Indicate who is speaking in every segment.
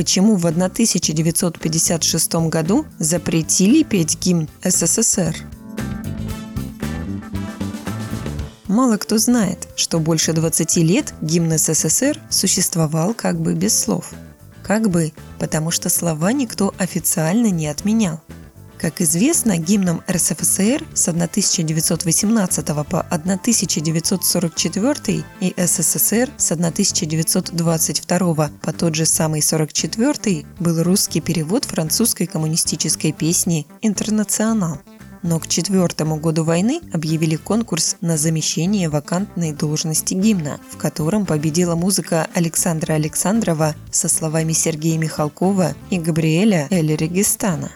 Speaker 1: почему в 1956 году запретили петь гимн СССР. Мало кто знает, что больше 20 лет гимн СССР существовал как бы без слов. Как бы, потому что слова никто официально не отменял. Как известно, гимном РСФСР с 1918 по 1944 и СССР с 1922 по тот же самый 44 был русский перевод французской коммунистической песни «Интернационал». Но к четвертому году войны объявили конкурс на замещение вакантной должности гимна, в котором победила музыка Александра Александрова со словами Сергея Михалкова и Габриэля Эль Регистана.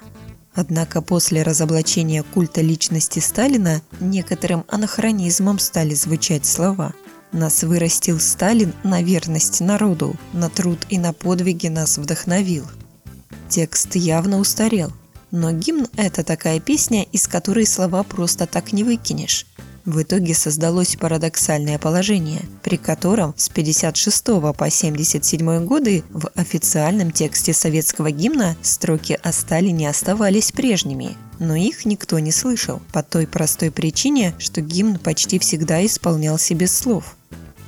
Speaker 1: Однако после разоблачения культа личности Сталина некоторым анахронизмом стали звучать слова «Нас вырастил Сталин на верность народу, на труд и на подвиги нас вдохновил». Текст явно устарел, но гимн – это такая песня, из которой слова просто так не выкинешь. В итоге создалось парадоксальное положение, при котором с 56 по 77 годы в официальном тексте советского гимна строки о Сталине оставались прежними, но их никто не слышал, по той простой причине, что гимн почти всегда исполнялся без слов.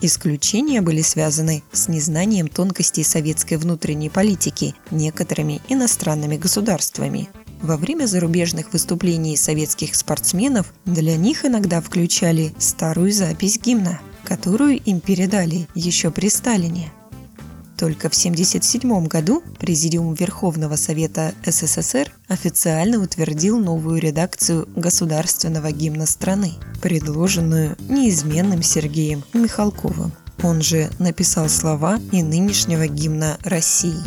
Speaker 1: Исключения были связаны с незнанием тонкостей советской внутренней политики некоторыми иностранными государствами. Во время зарубежных выступлений советских спортсменов для них иногда включали старую запись гимна, которую им передали еще при Сталине. Только в 1977 году Президиум Верховного Совета СССР официально утвердил новую редакцию государственного гимна страны, предложенную неизменным Сергеем Михалковым. Он же написал слова и нынешнего гимна России –